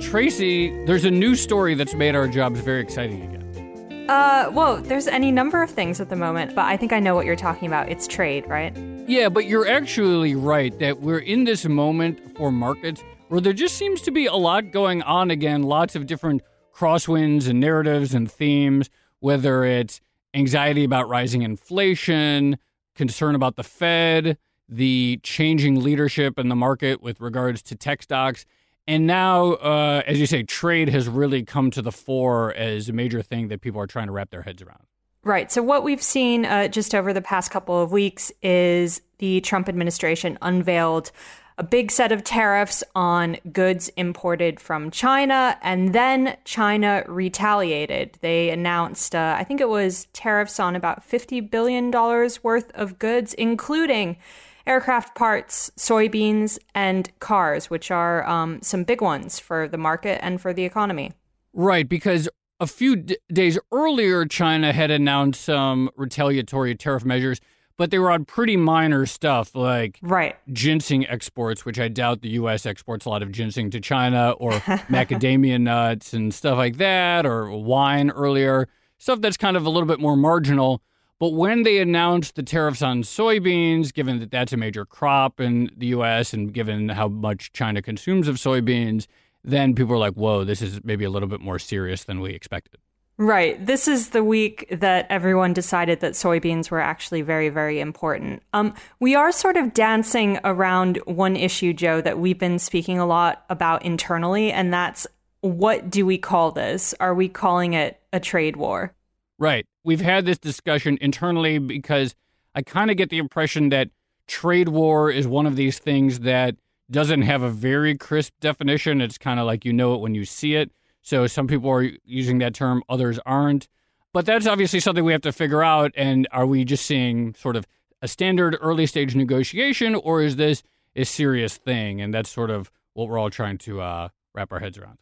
Tracy, there's a new story that's made our jobs very exciting again. Uh, well, there's any number of things at the moment, but I think I know what you're talking about. It's trade, right? Yeah, but you're actually right that we're in this moment for markets where there just seems to be a lot going on again, lots of different crosswinds and narratives and themes, whether it's anxiety about rising inflation, concern about the Fed, the changing leadership in the market with regards to tech stocks. And now, uh, as you say, trade has really come to the fore as a major thing that people are trying to wrap their heads around. Right. So, what we've seen uh, just over the past couple of weeks is the Trump administration unveiled a big set of tariffs on goods imported from China, and then China retaliated. They announced, uh, I think it was tariffs on about $50 billion worth of goods, including aircraft parts, soybeans, and cars, which are um, some big ones for the market and for the economy. Right, because a few d- days earlier, China had announced some retaliatory tariff measures, but they were on pretty minor stuff like right. ginseng exports, which I doubt the U.S. exports a lot of ginseng to China, or macadamia nuts and stuff like that, or wine earlier, stuff that's kind of a little bit more marginal. But when they announced the tariffs on soybeans, given that that's a major crop in the U.S. and given how much China consumes of soybeans, then people were like, whoa, this is maybe a little bit more serious than we expected. Right. This is the week that everyone decided that soybeans were actually very, very important. Um, we are sort of dancing around one issue, Joe, that we've been speaking a lot about internally, and that's what do we call this? Are we calling it a trade war? Right. We've had this discussion internally because I kind of get the impression that trade war is one of these things that doesn't have a very crisp definition. It's kind of like you know it when you see it. So some people are using that term, others aren't. But that's obviously something we have to figure out. And are we just seeing sort of a standard early stage negotiation, or is this a serious thing? And that's sort of what we're all trying to uh, wrap our heads around.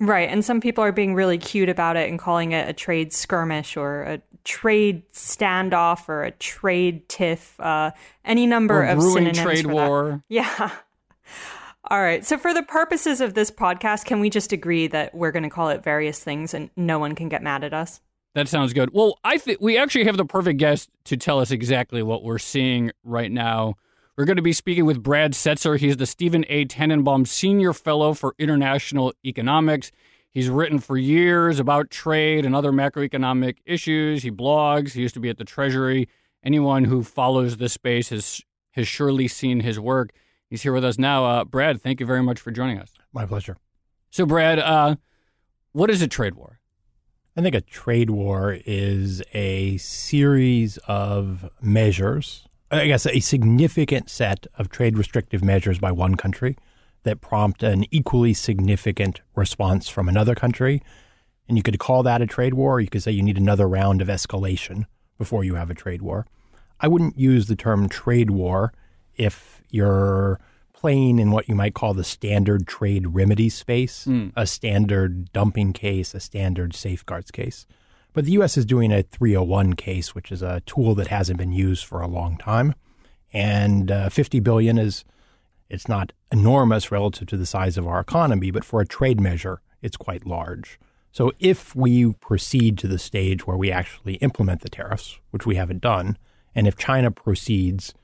Right. And some people are being really cute about it and calling it a trade skirmish or a trade standoff or a trade tiff, uh, any number or of synonyms. trade war. That. Yeah. All right. So, for the purposes of this podcast, can we just agree that we're going to call it various things and no one can get mad at us? That sounds good. Well, I think we actually have the perfect guest to tell us exactly what we're seeing right now. We're going to be speaking with Brad Setser. He's the Steven A. Tananbaum Senior Fellow for International Economics. He's written for years about trade and other macroeconomic issues. He blogs. He used to be at the Treasury. Anyone who follows this space has has surely seen his work. He's here with us now. Uh, Brad, thank you very much for joining us. My pleasure. So, Brad, uh, what is a trade war? I think a trade war is a series of measures I guess, a significant set of trade restrictive measures by one country that prompt an equally significant response from another country. And you could call that a trade war, or you could say you need another round of escalation before you have a trade war. I wouldn't use the term trade war if you're playing in what you might call the standard trade remedy space, mm. a standard dumping case, a standard safeguards case. But the U.S. is doing a 301 case, which is a tool that hasn't been used for a long time. And uh, 50 billion is it's not enormous relative to the size of our economy, but for a trade measure, it's quite large. So if we proceed to the stage where we actually implement the tariffs, which we haven't done, and if China proceeds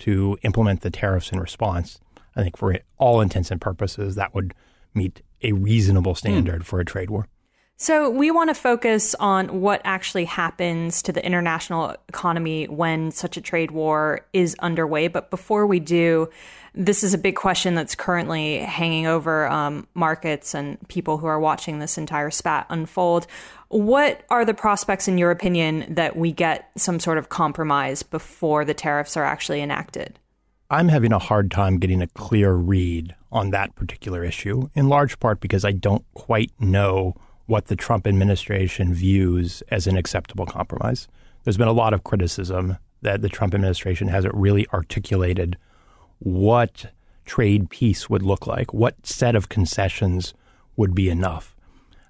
to implement the tariffs in response, I think for all intents and purposes, that would meet a reasonable standard mm. for a trade war. So, we want to focus on what actually happens to the international economy when such a trade war is underway. But before we do, this is a big question that's currently hanging over um, markets and people who are watching this entire spat unfold. What are the prospects, in your opinion, that we get some sort of compromise before the tariffs are actually enacted? I'm having a hard time getting a clear read on that particular issue, in large part because I don't quite know what the Trump administration views as an acceptable compromise. There's been a lot of criticism that the Trump administration hasn't really articulated what trade peace would look like, what set of concessions would be enough.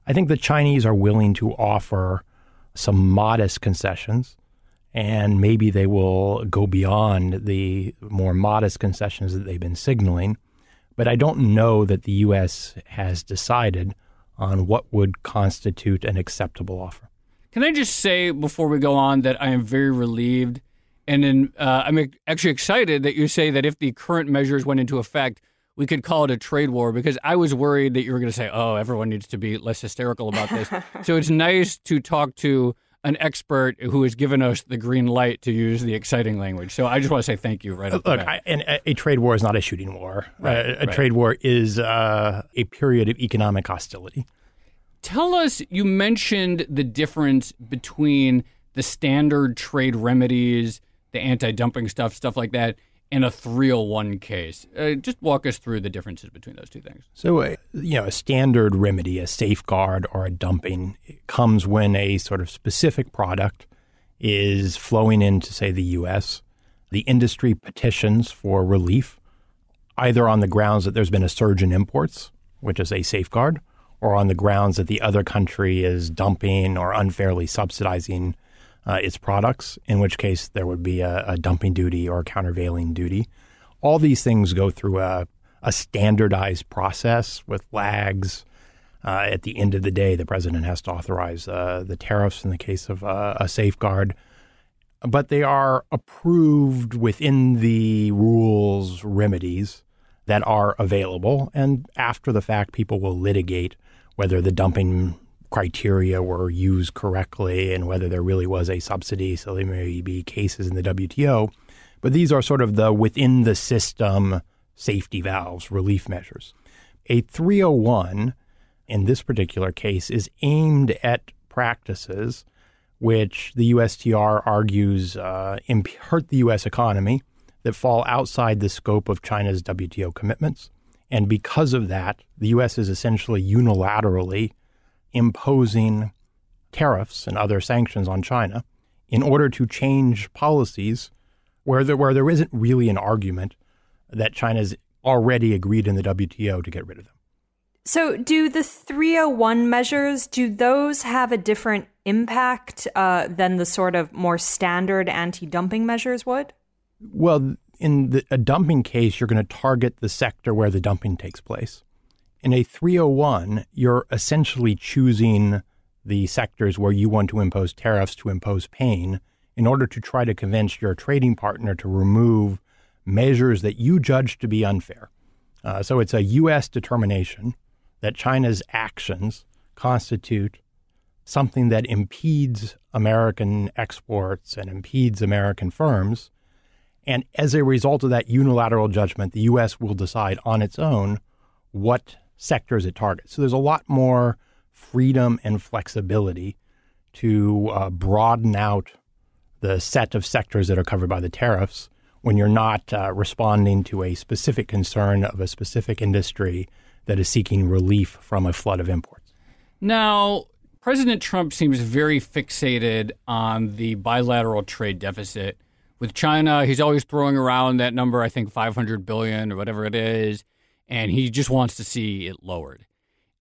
I think the Chinese are willing to offer some modest concessions, and maybe they will go beyond the more modest concessions that they've been signaling. But I don't know that the U.S. has decided on what would constitute an acceptable offer. Can I just say before we go on that I am very relieved and in, uh, I'm actually excited that you say that if the current measures went into effect, we could call it a trade war because I was worried that you were going to say, oh, everyone needs to be less hysterical about this. so it's nice to talk to an expert who has given us the green light to use the exciting language. So I just want to say thank you right Look, I, and a, a, trade war is not a shooting war. Right, uh, a right. trade war is uh, a period of economic hostility. Tell us, you mentioned the difference between the standard trade remedies, the anti dumping stuff, stuff like that, and a 301 case. Uh, just walk us through the differences between those two things. So, uh, you know, a standard remedy, a safeguard or a dumping comes when a sort of specific product is flowing into, say, the U.S. The industry petitions for relief, either on the grounds that there's been a surge in imports, which is a safeguard, or on the grounds that the other country is dumping or unfairly subsidizing uh, its products, in which case there would be a, a, dumping duty or a countervailing duty. All these things go through a, a standardized process with lags. Uh, at the end of the day, the president has to authorize uh, the tariffs in the case of uh, a safeguard, but they are approved within the rules remedies that are available. And after the fact, people will litigate whether the dumping criteria were used correctly and whether there really was a subsidy. So there may be cases in the WTO. But these are sort of the within the system safety valves, relief measures. A 301 in this particular case is aimed at practices which the USTR argues uh, hurt the U.S. economy that fall outside the scope of China's WTO commitments. And because of that, the U.S. is essentially unilaterally imposing tariffs and other sanctions on China in order to change policies where there, where there isn't really an argument that China's already agreed in the WTO to get rid of them. So, do the 301 measures do those have a different impact uh, than the sort of more standard anti-dumping measures would? Well, in the, a dumping case, you're going to target the sector where the dumping takes place. In a 301, you're essentially choosing the sectors where you want to impose tariffs to impose pain in order to try to convince your trading partner to remove measures that you judge to be unfair. Uh, so it's a U.S. determination that China's actions constitute something that impedes American exports and impedes American firms and as a result of that unilateral judgment, the U.S. will decide on its own what sectors it targets. So there's a lot more freedom and flexibility to uh, broaden out the set of sectors that are covered by the tariffs when you're not uh, responding to a specific concern of a specific industry that is seeking relief from a flood of imports. Now, President Trump seems very fixated on the bilateral trade deficit with China, he's always throwing around that number, I think 500 billion or whatever it is, and he just wants to see it lowered.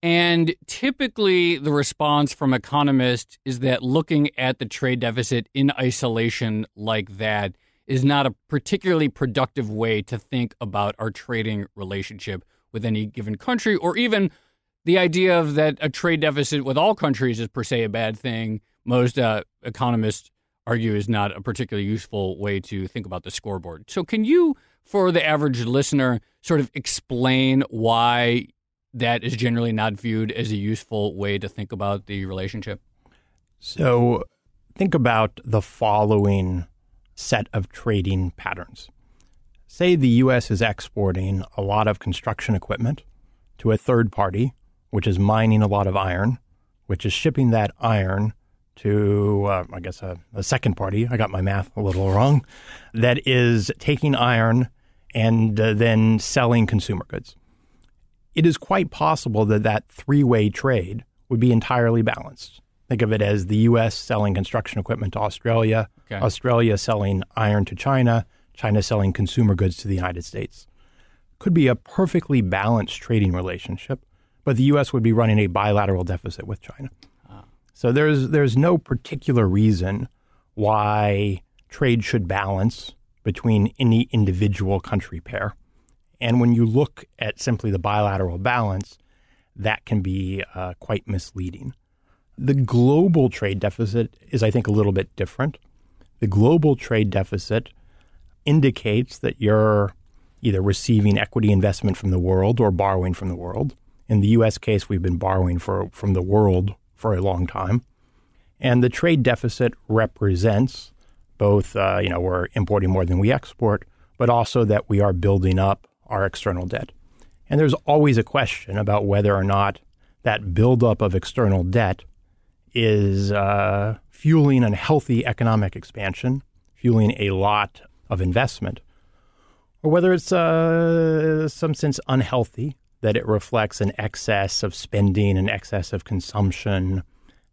And typically, the response from economists is that looking at the trade deficit in isolation like that is not a particularly productive way to think about our trading relationship with any given country, or even the idea of that a trade deficit with all countries is per se a bad thing. Most uh, economists argue is not a particularly useful way to think about the scoreboard. So, can you, for the average listener, sort of explain why that is generally not viewed as a useful way to think about the relationship? So, think about the following set of trading patterns. Say the U.S. is exporting a lot of construction equipment to a third party, which is mining a lot of iron, which is shipping that iron to, uh, I guess, a, a, second party. I got my math a little wrong. That is taking iron and uh, then selling consumer goods. It is quite possible that that three way trade would be entirely balanced. Think of it as the U.S. selling construction equipment to Australia, okay. Australia selling iron to China, China selling consumer goods to the United States. Could be a perfectly balanced trading relationship, but the U.S. would be running a bilateral deficit with China. So there's there's no particular reason why trade should balance between any individual country pair. And when you look at simply the bilateral balance, that can be uh, quite misleading. The global trade deficit is, I think, a little bit different. The global trade deficit indicates that you're either receiving equity investment from the world or borrowing from the world. In the US case, we've been borrowing for, from the world for a long time. And the trade deficit represents both, uh, you know, we're importing more than we export, but also that we are building up our external debt. And there's always a question about whether or not that buildup of external debt is uh, fueling a healthy economic expansion, fueling a lot of investment, or whether it's uh, some sense unhealthy that it reflects an excess of spending, an excess of consumption,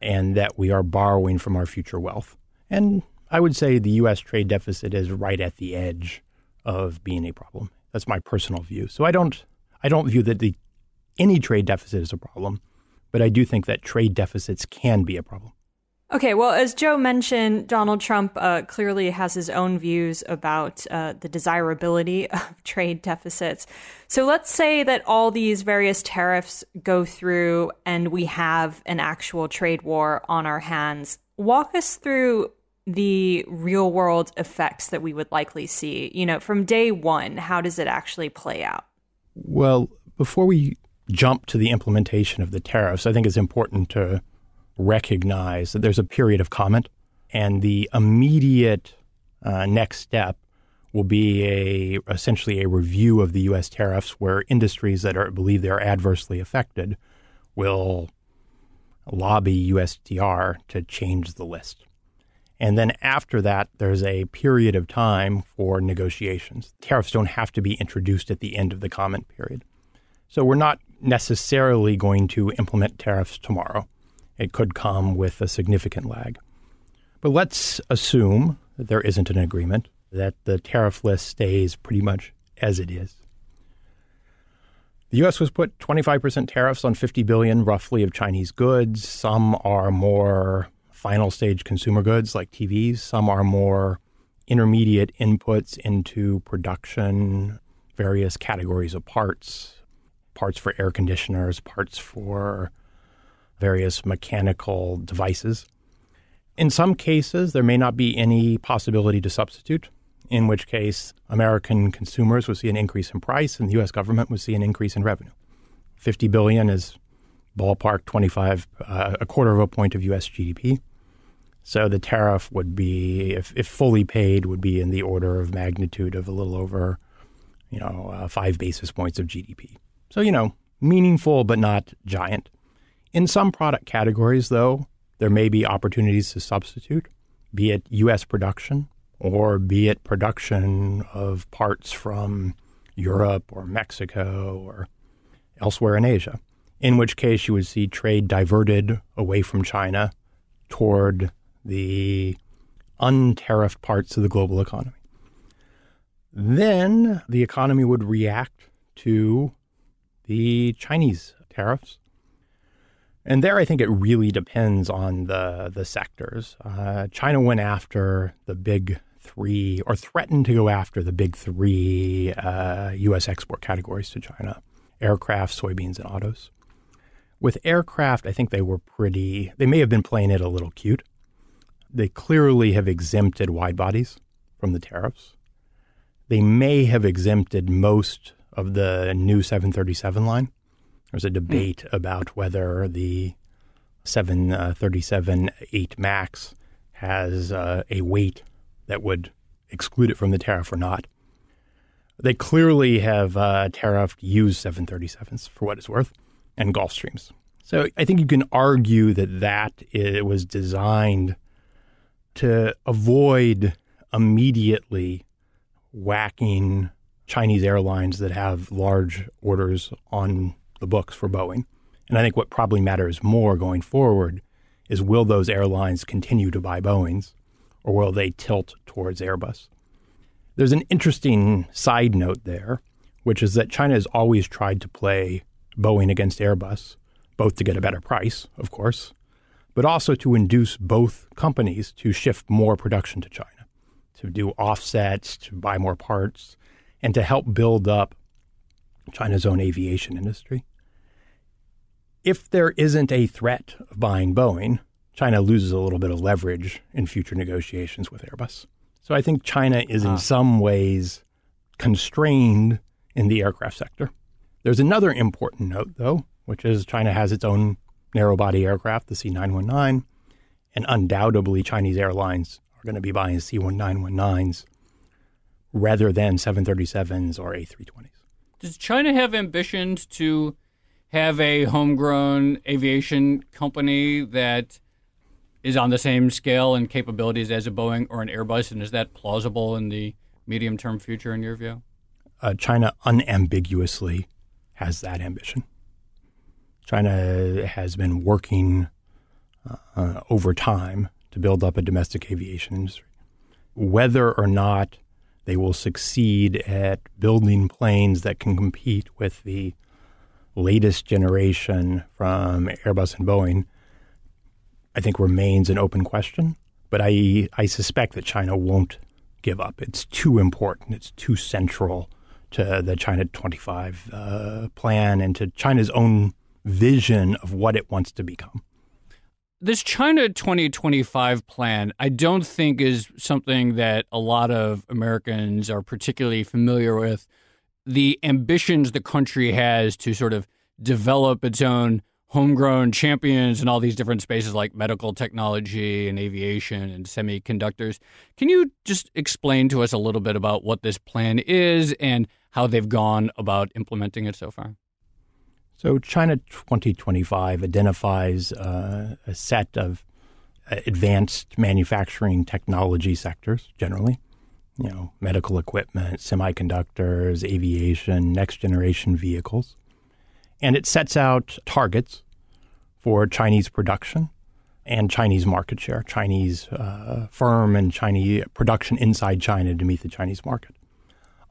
and that we are borrowing from our future wealth. And I would say the U.S. trade deficit is right at the edge of being a problem. That's my personal view. So I don't, I don't view that the any trade deficit is a problem, but I do think that trade deficits can be a problem. Okay, well, as Joe mentioned, Donald Trump uh, clearly has his own views about uh, the desirability of trade deficits. So let's say that all these various tariffs go through and we have an actual trade war on our hands. Walk us through the real world effects that we would likely see. You know, from day one, how does it actually play out? Well, before we jump to the implementation of the tariffs, I think it's important to recognize that there's a period of comment, and the immediate uh, next step will be a essentially a review of the U.S. tariffs, where industries that are believe they are adversely affected will lobby USTR to change the list. And then after that, there's a period of time for negotiations. Tariffs don't have to be introduced at the end of the comment period. So we're not necessarily going to implement tariffs tomorrow. It could come with a significant lag. But let's assume that there isn't an agreement, that the tariff list stays pretty much as it is. The U.S. was put 25% tariffs on 50 billion roughly of Chinese goods. Some are more final stage consumer goods like TVs, some are more intermediate inputs into production, various categories of parts, parts for air conditioners, parts for various mechanical devices. In some cases, there may not be any possibility to substitute, in which case American consumers would see an increase in price and the U.S. government would see an increase in revenue. 50 billion is ballpark 25, uh, a quarter of a point of U.S. GDP. So the tariff would be, if, if fully paid, would be in the order of magnitude of a little over, you know, uh, five basis points of GDP. So, you know, meaningful but not giant. In some product categories, though, there may be opportunities to substitute, be it U.S. production or be it production of parts from Europe or Mexico or elsewhere in Asia, in which case you would see trade diverted away from China toward the untariffed parts of the global economy. Then the economy would react to the Chinese tariffs and there, I think it really depends on the the sectors. Uh, China went after the big three or threatened to go after the big three uh, U.S. export categories to China aircraft, soybeans, and autos. With aircraft, I think they were pretty, they may have been playing it a little cute. They clearly have exempted wide bodies from the tariffs. They may have exempted most of the new 737 line. There's a hmm. debate mm. about whether the 737 8 MAX has uh, a weight that would exclude it from the tariff or not. They clearly have uh, tariffed used 737s for what it's worth and Gulfstreams. So I think you can argue that that it was designed to avoid immediately whacking Chinese airlines that have large orders on the books for Boeing. And I think what probably matters more going forward is will those airlines continue to buy Boeings or will they tilt towards Airbus? There's an interesting side note there, which is that China has always tried to play Boeing against Airbus, both to get a better price, of course, but also to induce both companies to shift more production to China, to do offsets, to buy more parts, and to help build up China's own aviation industry. If there isn't a threat of buying Boeing, China loses a little bit of leverage in future negotiations with Airbus. So I think China is in ah. some ways constrained in the aircraft sector. There's another important note, though, which is China has its own narrow body aircraft, the C 919, and undoubtedly Chinese airlines are going to be buying C 919s rather than 737s or A320s. Does China have ambitions to have a homegrown aviation company that is on the same scale and capabilities as a Boeing or an Airbus, and is that plausible in the medium term future in your view? Uh, China unambiguously has that ambition. China has been working uh, over time to build up a domestic aviation industry. Whether or not they will succeed at building planes that can compete with the latest generation from Airbus and Boeing I think remains an open question. But I, I suspect that China won't give up. It's too important. It's too central to the China 25 uh, plan and to China's own vision of what it wants to become. This China 2025 plan, I don't think is something that a lot of Americans are particularly familiar with. The ambitions the country has to sort of develop its own homegrown champions in all these different spaces like medical technology and aviation and semiconductors. Can you just explain to us a little bit about what this plan is and how they've gone about implementing it so far? So, China 2025 identifies uh, a set of uh, advanced manufacturing technology sectors generally. You know, medical equipment, semiconductors, aviation, next generation vehicles and it sets out targets for Chinese production and Chinese market share, Chinese uh, firm and Chinese production inside China to meet the Chinese market.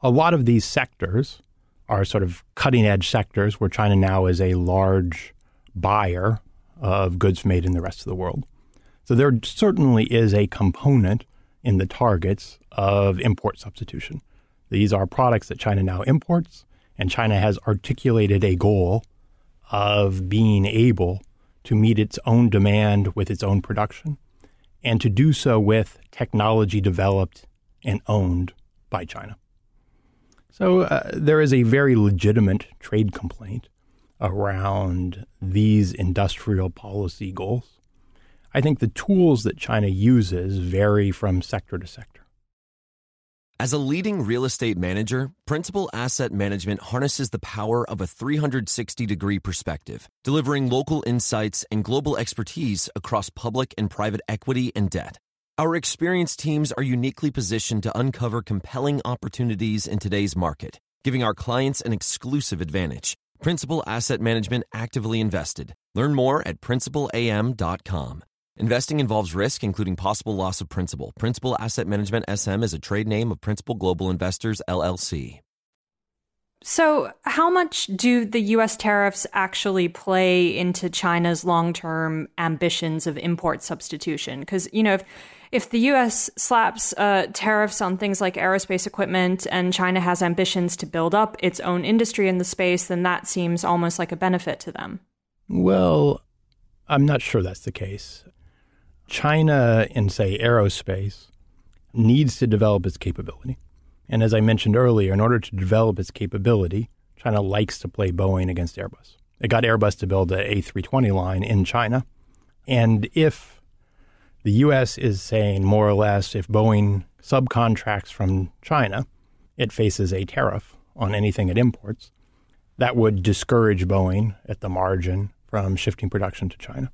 A lot of these sectors are sort of cutting edge sectors where China now is a large buyer of goods made in the rest of the world. So there certainly is a component in the targets of import substitution. These are products that China now imports and China has articulated a goal of being able to meet its own demand with its own production and to do so with technology developed and owned by China. So uh, there is a very legitimate trade complaint around these industrial policy goals. I think the tools that China uses vary from sector to sector. As a leading real estate manager, Principal Asset Management harnesses the power of a 360 degree perspective, delivering local insights and global expertise across public and private equity and debt. Our experienced teams are uniquely positioned to uncover compelling opportunities in today's market, giving our clients an exclusive advantage. Principal Asset Management actively invested. Learn more at principalam.com. Investing involves risk, including possible loss of principal. Principal Asset Management SM is a trade name of Principal Global Investors, LLC. So, how much do the US tariffs actually play into China's long term ambitions of import substitution? Because, you know, if, if the US slaps uh, tariffs on things like aerospace equipment and China has ambitions to build up its own industry in the space, then that seems almost like a benefit to them. Well, I'm not sure that's the case. China, in, say, aerospace, needs to develop its capability. And as I mentioned earlier, in order to develop its capability, China likes to play Boeing against Airbus. It got Airbus to build an A320 line in China. And if the U.S. is saying more or less if Boeing subcontracts from China, it faces a tariff on anything it imports, that would discourage Boeing at the margin from shifting production to China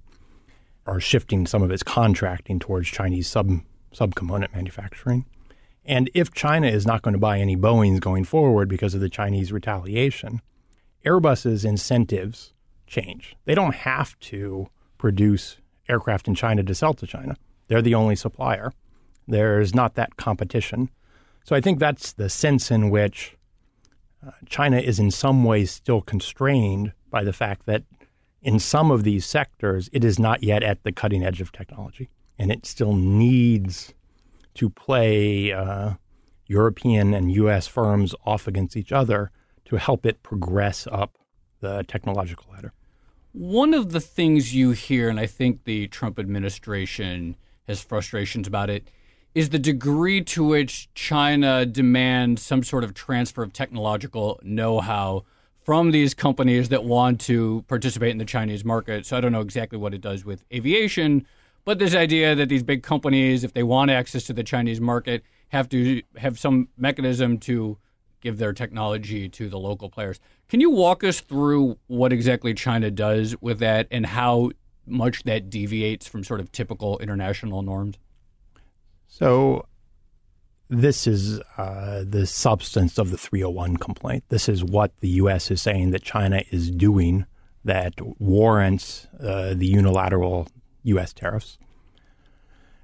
or shifting some of its contracting towards Chinese sub subcomponent manufacturing. And if China is not going to buy any Boeings going forward because of the Chinese retaliation, Airbus's incentives change. They don't have to produce aircraft in China to sell to China. They're the only supplier. There's not that competition. So I think that's the sense in which uh, China is in some ways still constrained by the fact that in some of these sectors, it is not yet at the cutting edge of technology, and it still needs to play uh, European and U.S. firms off against each other to help it progress up the technological ladder. One of the things you hear, and I think the Trump administration has frustrations about it, is the degree to which China demands some sort of transfer of technological know how from these companies that want to participate in the Chinese market. So I don't know exactly what it does with aviation, but this idea that these big companies, if they want access to the Chinese market, have to have some mechanism to give their technology to the local players. Can you walk us through what exactly China does with that and how much that deviates from sort of typical international norms? So, this is uh, the substance of the 301 complaint. This is what the U.S. is saying that China is doing that warrants uh, the unilateral U.S. tariffs.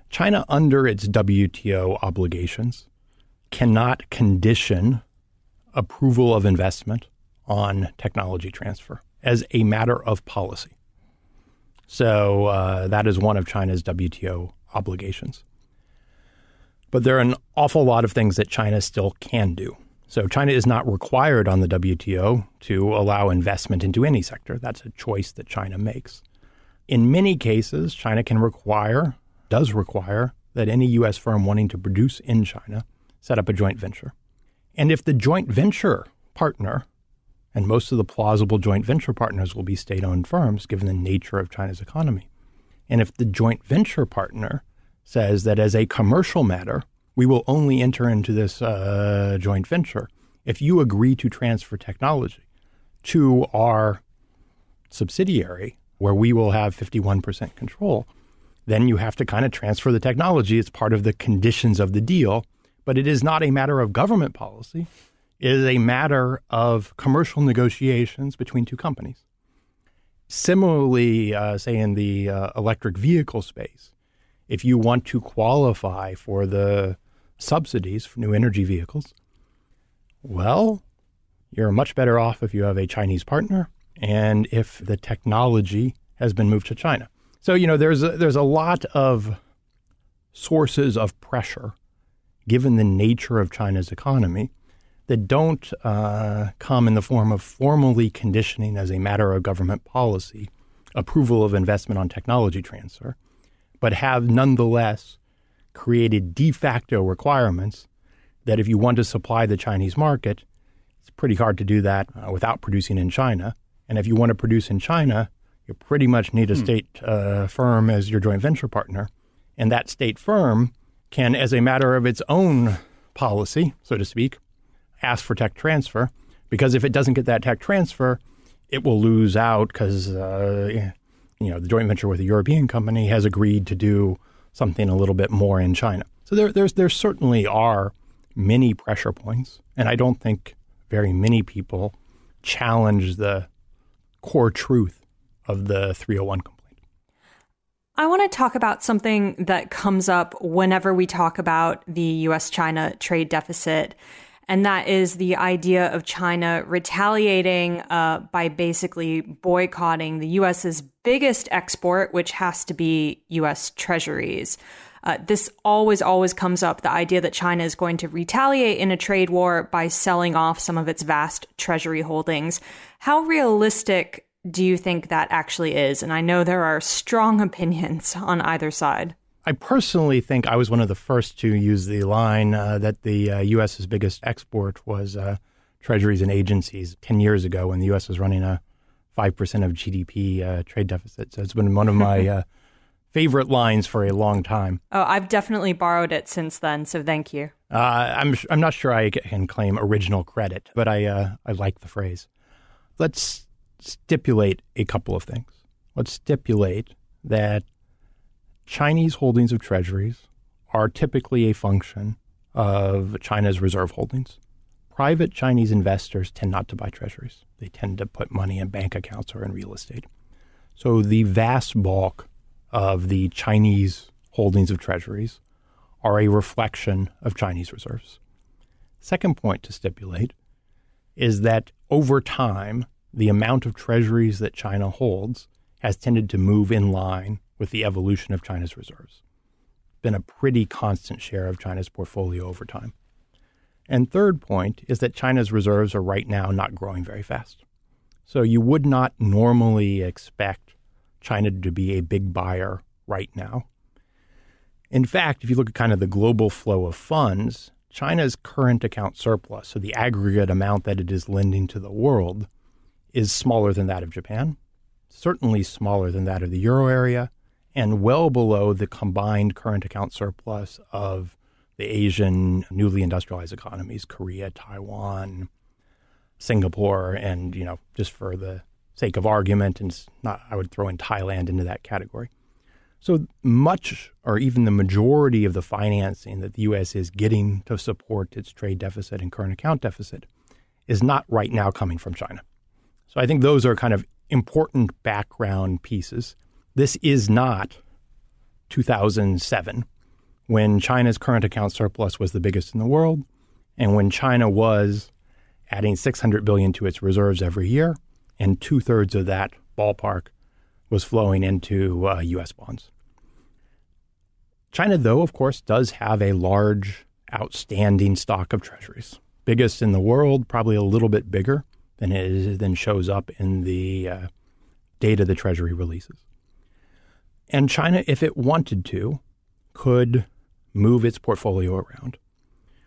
China, under its WTO obligations, cannot condition approval of investment on technology transfer as a matter of policy. So uh, that is one of China's WTO obligations. But there are an awful lot of things that China still can do. So China is not required on the WTO to allow investment into any sector. That's a choice that China makes. In many cases, China can require, does require, that any U.S. firm wanting to produce in China set up a joint venture. And if the joint venture partner, and most of the plausible joint venture partners will be state owned firms given the nature of China's economy, and if the joint venture partner says that as a commercial matter, we will only enter into this uh, joint venture if you agree to transfer technology to our subsidiary where we will have 51% control, then you have to kind of transfer the technology. It's part of the conditions of the deal, but it is not a matter of government policy. It is a matter of commercial negotiations between two companies. Similarly, uh, say in the uh, electric vehicle space, if you want to qualify for the subsidies for new energy vehicles, well, you're much better off if you have a Chinese partner and if the technology has been moved to China. So, you know, there's a, there's a lot of sources of pressure given the nature of China's economy that don't uh, come in the form of formally conditioning as a matter of government policy approval of investment on technology transfer, but have nonetheless created de facto requirements that if you want to supply the Chinese market, it's pretty hard to do that uh, without producing in China. And if you want to produce in China, you pretty much need a hmm. state uh, firm as your joint venture partner. And that state firm can, as a matter of its own policy, so to speak, ask for tech transfer. Because if it doesn't get that tech transfer, it will lose out because uh, you know the joint venture with a European company has agreed to do something a little bit more in China. So there, there's there certainly are many pressure points, and I don't think very many people challenge the core truth of the 301 complaint. I want to talk about something that comes up whenever we talk about the US China trade deficit. and that is the idea of China retaliating uh, by basically boycotting the U.S.'s biggest export, which has to be U.S. treasuries. Uh, this always, always comes up the idea that China is going to retaliate in a trade war by selling off some of its vast treasury holdings. How realistic do you think that actually is? And I know there are strong opinions on either side. I personally think I was one of the first to use the line uh, that the uh, U.S.'s biggest export was uh, treasuries and agencies 10 years ago when the U.S. was running a 5% of GDP uh, trade deficit. So it's been one of my uh, favorite lines for a long time. Oh, I've definitely borrowed it since then, so thank you. Uh, I'm, I'm not sure I can claim original credit, but I, I like the phrase. Let's stipulate a couple of things. Let's stipulate that Chinese holdings of treasuries are typically a function of China's reserve holdings. Private Chinese investors tend not to buy treasuries. They tend to put money in bank accounts or in real estate. So the vast bulk of the Chinese holdings of treasuries are a reflection of Chinese reserves. Second point to stipulate is that over time, the amount of treasuries that China holds has tended to move in line with the evolution of China's reserves. Been a pretty constant share of China's portfolio over time. And third point is that China's reserves are right now not growing very fast. So you would not normally expect China to be a big buyer right now. In fact, if you look at kind of the global flow of funds, China's current account surplus, so the aggregate amount that it is lending to the world, is smaller than that of Japan, certainly smaller than that of the euro area, and well below the combined current account surplus of the Asian newly industrialized economies, Korea, Taiwan, Singapore, and, you know, just for the sake of argument, and not, I would throw in Thailand into that category. So much, or even the majority of the financing that the U.S. is getting to support its trade deficit and current account deficit is not right now coming from China. So I think those are kind of important background pieces. This is not 2007 when China's current account surplus was the biggest in the world and when China was adding 600 billion to its reserves every year and two thirds of that ballpark was flowing into uh, U.S. bonds. China, though, of course, does have a large outstanding stock of treasuries, biggest in the world, probably a little bit bigger than it is, than shows up in the uh, data the Treasury releases. And China, if it wanted to, could move its portfolio around.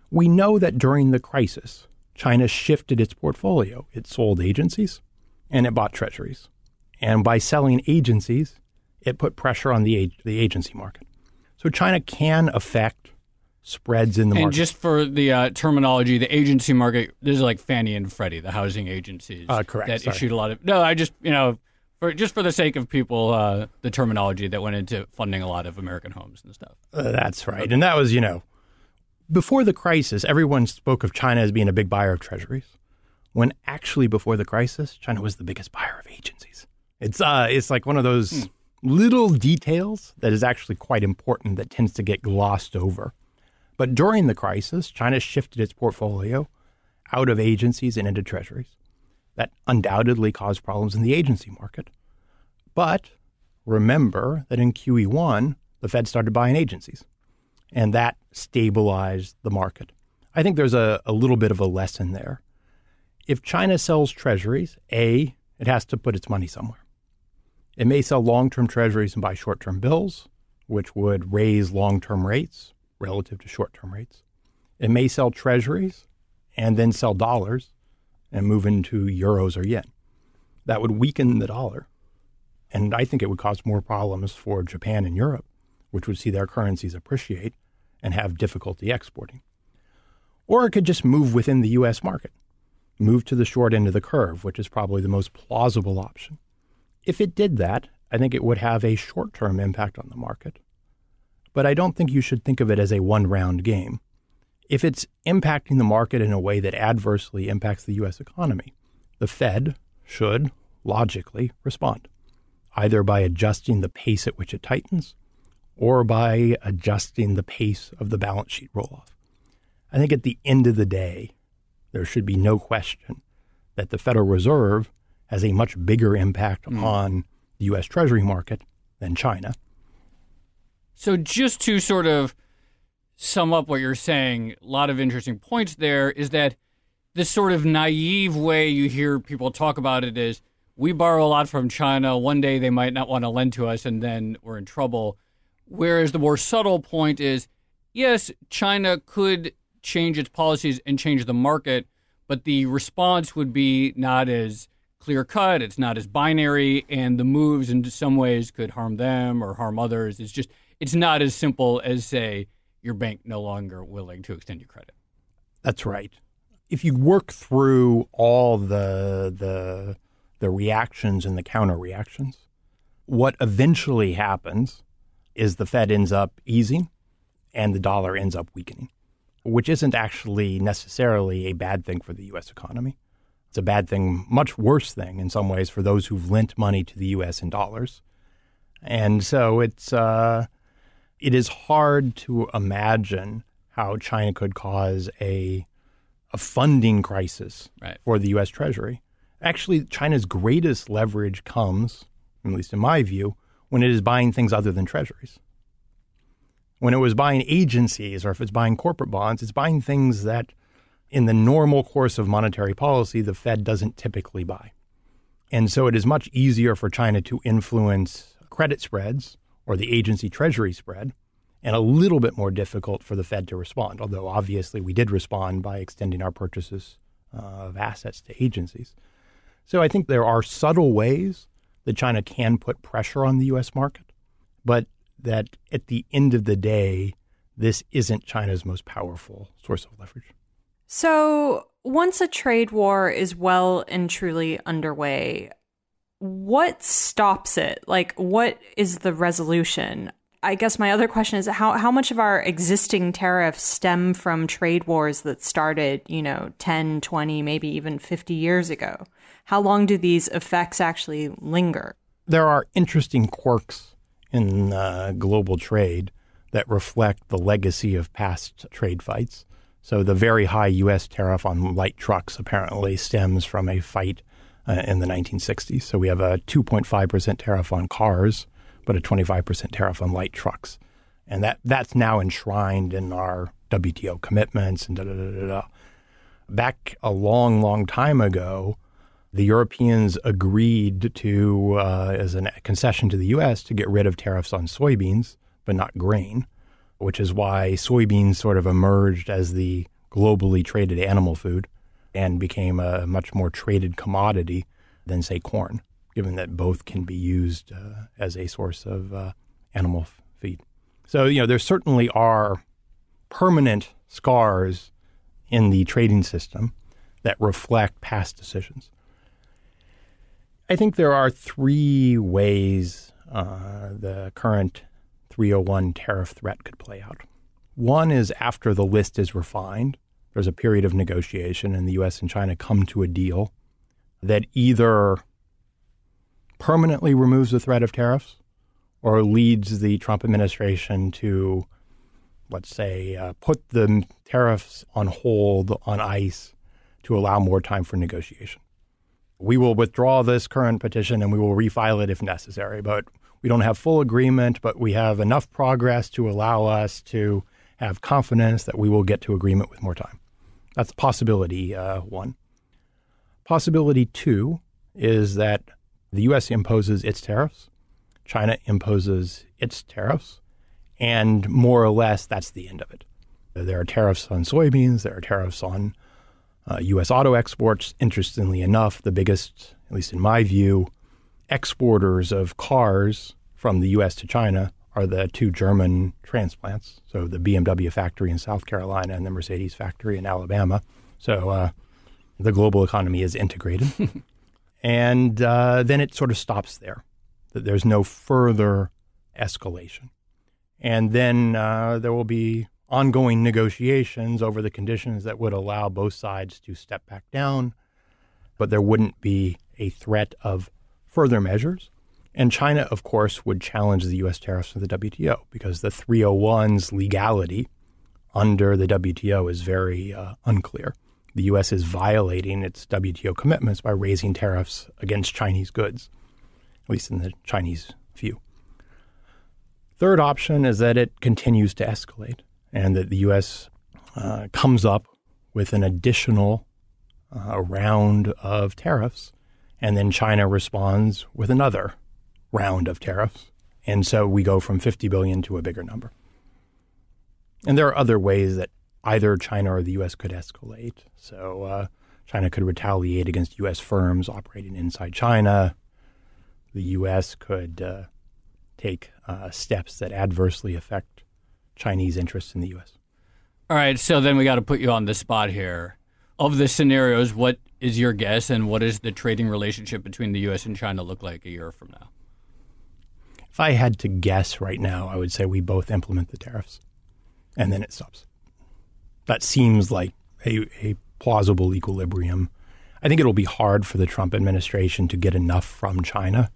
We know that during the crisis, China shifted its portfolio. It sold agencies and it bought treasuries. And by selling agencies, it put pressure on the, the agency market. So China can affect spreads in the and market. just for the uh, terminology, the agency market, this is like Fannie and Freddie, the housing agencies. Uh, correct. That Sorry. issued a lot of. No, I just, you know, for just for the sake of people, uh, the terminology that went into funding a lot of American homes and stuff. Uh, that's right. And that was, you know, before the crisis, everyone spoke of China as being a big buyer of treasuries, when actually before the crisis, China was the biggest buyer of agencies. It's uh, it's like one of those hmm. little details that is actually quite important that tends to get glossed over. But during the crisis, China shifted its portfolio out of agencies and into treasuries. That undoubtedly caused problems in the agency market. But remember that in QE1, the Fed started buying agencies, and that stabilized the market. I think there's a, a little bit of a lesson there. If China sells treasuries, A, it has to put its money somewhere. It may sell long term treasuries and buy short term bills, which would raise long term rates relative to short term rates. It may sell treasuries and then sell dollars, and move into euros or yen. That would weaken the dollar. And I think it would cause more problems for Japan and Europe, which would see their currencies appreciate and have difficulty exporting. Or it could just move within the US market, move to the short end of the curve, which is probably the most plausible option. If it did that, I think it would have a short term impact on the market. But I don't think you should think of it as a one round game if it's impacting the market in a way that adversely impacts the U.S. economy, the Fed should logically respond, either by adjusting the pace at which it tightens or by adjusting the pace of the balance sheet roll off. I think at the end of the day, there should be no question that the Federal Reserve has a much bigger impact mm. on the U.S. Treasury market than China. So, just to sort of sum up what you're saying, a lot of interesting points there is that this sort of naive way you hear people talk about it is we borrow a lot from China. One day they might not want to lend to us, and then we're in trouble. Whereas the more subtle point is yes, China could change its policies and change the market, but the response would be not as clear cut. It's not as binary, and the moves in some ways could harm them or harm others. It's just it's not as simple as say your bank no longer willing to extend you credit. That's right. If you work through all the the the reactions and the counter reactions, what eventually happens is the Fed ends up easing and the dollar ends up weakening, which isn't actually necessarily a bad thing for the US economy. It's a bad thing, much worse thing in some ways for those who've lent money to the US in dollars. And so it's uh, it is hard to imagine how China could cause a a funding crisis right. for the U.S. Treasury. Actually, China's greatest leverage comes, at least in my view, when it is buying things other than treasuries. When it was buying agencies or if it's buying corporate bonds, it's buying things that, in the normal course of monetary policy, the Fed doesn't typically buy. And so it is much easier for China to influence credit spreads or the agency treasury spread, and a little bit more difficult for the Fed to respond, although obviously we did respond by extending our purchases uh, of assets to agencies. So I think there are subtle ways that China can put pressure on the U.S. market, but that at the end of the day, this isn't China's most powerful source of leverage. So once a trade war is well and truly underway, what stops it? Like, what is the resolution? I guess my other question is how, how much of our existing tariffs stem from trade wars that started, you know, 10, 20, maybe even 50 years ago? How long do these effects actually linger? There are interesting quirks in uh, global trade that reflect the legacy of past trade fights. So the very high U.S. tariff on light trucks apparently stems from a fight uh, in the 1960s. So we have a 2.5% tariff on cars, but a 25% tariff on light trucks. And that, that's now enshrined in our WTO commitments and da da da da. da. Back a long, long time ago, the Europeans agreed to, uh, as a concession to the U.S., to get rid of tariffs on soybeans, but not grain, which is why soybeans sort of emerged as the globally traded animal food and became a much more traded commodity than, say, corn, given that both can be used uh, as a source of uh, animal f- feed. So, you know, there certainly are permanent scars in the trading system that reflect past decisions. I think there are three ways uh, the current 301 tariff threat could play out. One is after the list is refined, there's a period of negotiation, and the U.S. and China come to a deal that either permanently removes the threat of tariffs or leads the Trump administration to, let's say, uh, put the tariffs on hold, on ice, to allow more time for negotiation. We will withdraw this current petition and we will refile it if necessary, but we don't have full agreement, but we have enough progress to allow us to have confidence that we will get to agreement with more time. That's possibility uh, one. Possibility two is that the U.S. imposes its tariffs, China imposes its tariffs, and more or less that's the end of it. There are tariffs on soybeans, there are tariffs on uh, U.S. auto exports. Interestingly enough, the biggest, at least in my view, exporters of cars from the U.S. to China are the two German transplants. So the BMW factory in South Carolina and the Mercedes factory in Alabama. So uh, the global economy is integrated. and uh, then it sort of stops there, that there's no further escalation. And then uh, there will be ongoing negotiations over the conditions that would allow both sides to step back down, but there wouldn't be a threat of further measures. And China, of course, would challenge the U.S. tariffs from the WTO because the 301's legality under the WTO is very uh, unclear. the U.S. is violating its WTO commitments by raising tariffs against Chinese goods, at least in the Chinese view. Third option is that it continues to escalate and that the U.S. Uh, comes up with an additional uh, round of tariffs, and then China responds with another round of tariffs. And so we go from 50 billion to a bigger number. And there are other ways that either China or the U.S. could escalate. So uh, China could retaliate against U.S. firms operating inside China. The U.S. could uh, take uh, steps that adversely affect Chinese interests in the U.S. All right, so then we got to put you on the spot here. Of the scenarios, what is your guess, and what does the trading relationship between the U.S. and China look like a year from now? If I had to guess right now, I would say we both implement the tariffs, and then it stops. That seems like a, a plausible equilibrium. I think it'll be hard for the Trump administration to get enough from China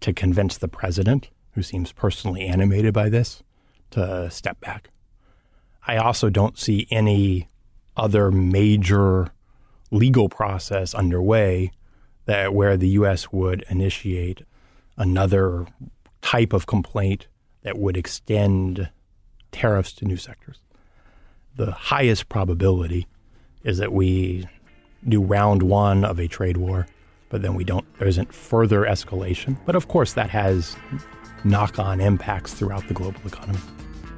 to convince the president, who seems personally animated by this, to step back. I also don't see any other major legal process underway that where the U.S. would initiate another type of complaint that would extend tariffs to new sectors the highest probability is that we do round one of a trade war, but then we don't, there isn't further escalation. But of course, that has knock on impacts throughout the global economy.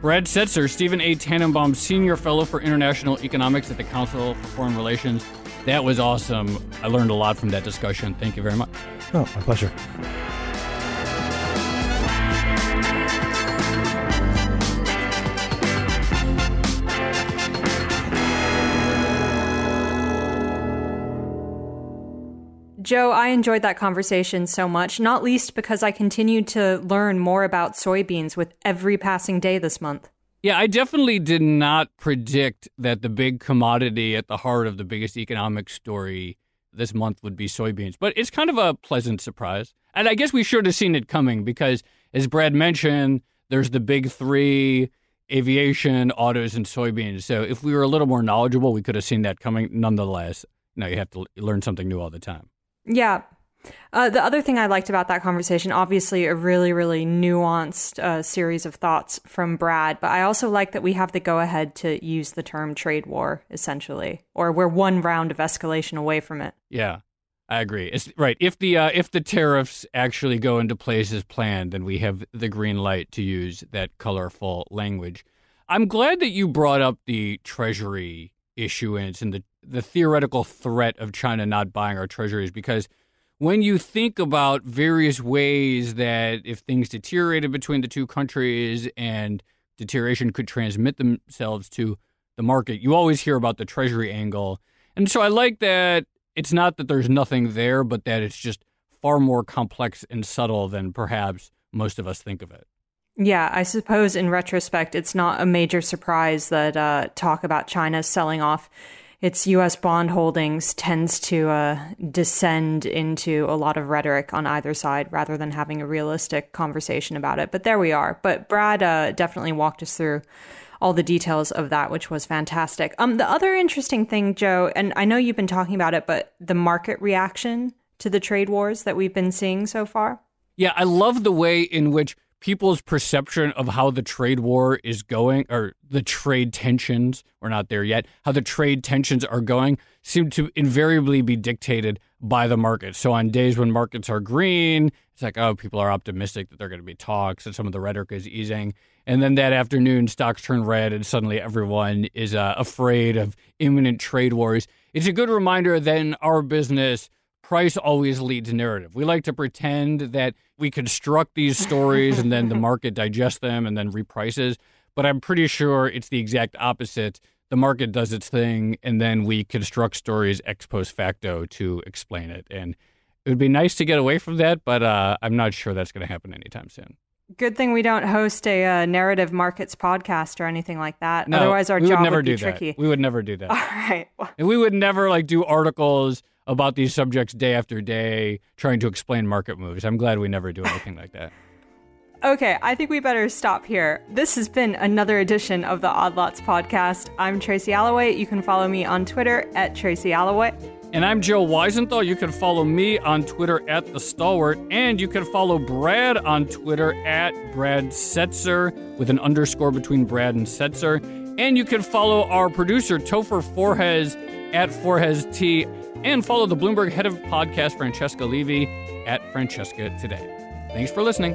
Brad Setser, Steven A. Tananbaum, Senior Fellow for International Economics at the Council for Foreign Relations. That was awesome. I learned a lot from that discussion. Thank you very much. Oh, my pleasure. Joe, I enjoyed that conversation so much, not least because I continued to learn more about soybeans with every passing day this month. Yeah, I definitely did not predict that the big commodity at the heart of the biggest economic story this month would be soybeans, but it's kind of a pleasant surprise. And I guess we should have seen it coming because, as Brad mentioned, there's the big three aviation, autos, and soybeans. So if we were a little more knowledgeable, we could have seen that coming. Nonetheless, now you have to learn something new all the time. Yeah. Uh, the other thing I liked about that conversation, obviously, a really, really nuanced uh, series of thoughts from Brad, but I also like that we have the go ahead to use the term trade war, essentially, or we're one round of escalation away from it. Yeah, I agree. It's right. If the uh, if the tariffs actually go into place as planned, then we have the green light to use that colorful language. I'm glad that you brought up the Treasury issuance and the the theoretical threat of China not buying our treasuries because when you think about various ways that if things deteriorated between the two countries and deterioration could transmit themselves to the market, you always hear about the treasury angle. And so I like that it's not that there's nothing there, but that it's just far more complex and subtle than perhaps most of us think of it. Yeah, I suppose in retrospect, it's not a major surprise that uh, talk about China selling off its U.S. bond holdings tends to uh, descend into a lot of rhetoric on either side rather than having a realistic conversation about it. But there we are. But Brad uh, definitely walked us through all the details of that, which was fantastic. Um, the other interesting thing, Joe, and I know you've been talking about it, but the market reaction to the trade wars that we've been seeing so far. Yeah, I love the way in which people's perception of how the trade war is going or the trade tensions we're not there yet how the trade tensions are going seem to invariably be dictated by the market so on days when markets are green it's like oh people are optimistic that they're going to be talks and some of the rhetoric is easing. And then that afternoon stocks turn red and suddenly everyone is uh, afraid of imminent trade wars. It's a good reminder that in our business price always leads narrative. We like to pretend that we construct these stories and then the market digests them and then reprices. But I'm pretty sure it's the exact opposite. The market does its thing and then we construct stories ex post facto to explain it. And it would be nice to get away from that, but uh, I'm not sure that's going to happen anytime soon. Good thing we don't host a uh, narrative markets podcast or anything like that. No, Otherwise, our we job would never would be do tricky. That. We would never do that. All right. And we would never like do articles about these subjects day after day, trying to explain market moves. I'm glad we never do anything like that. Okay, I think we better stop here. This has been another edition of the Odd Lots podcast. I'm Tracy Alloway. You can follow me on Twitter at Tracy Alloway. And I'm Joe Weisenthal. You can follow me on Twitter at The Stalwart. And you can follow Brad on Twitter at Brad Setser with an underscore between Brad and Setser. And you can follow our producer, Topher Forhecz, at Forhes T. And follow the Bloomberg head of podcast, Francesca Levy, at Francesca Today. Thanks for listening.